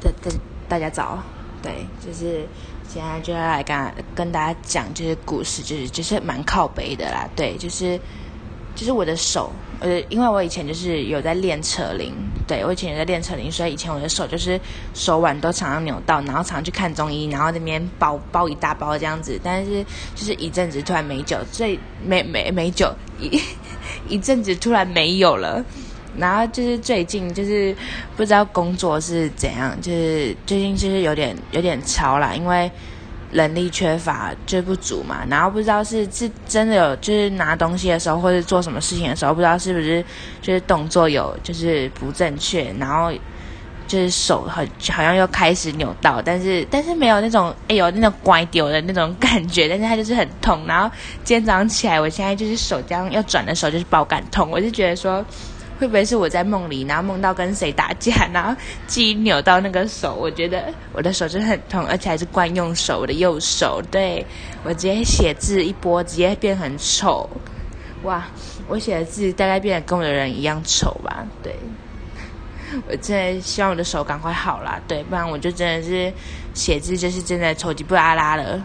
大大大家早，对，就是现在就要来跟跟大家讲，就是故事，就是就是蛮靠背的啦，对，就是就是我的手，呃，因为我以前就是有在练扯铃，对我以前有在练扯铃，所以以前我的手就是手腕都常常扭到，然后常常去看中医，然后那边包包一大包这样子，但是就是一阵子突然没酒，最没没没酒一 一阵子突然没有了。然后就是最近就是不知道工作是怎样，就是最近就是有点有点超啦，因为人力缺乏就不足嘛。然后不知道是是真的有，就是拿东西的时候或者做什么事情的时候，不知道是不是就是动作有就是不正确，然后就是手很好像又开始扭到，但是但是没有那种哎有那种乖丢的那种感觉，但是它就是很痛。然后今天早上起来，我现在就是手这样要转的时候就是爆感痛，我就觉得说。会不会是我在梦里，然后梦到跟谁打架，然后记忆扭到那个手？我觉得我的手真的很痛，而且还是惯用手，我的右手。对我直接写字一波，直接变很丑。哇，我写的字大概变得跟我的人一样丑吧？对，我真的希望我的手赶快好啦，对，不然我就真的是写字就是真的丑极不拉拉了。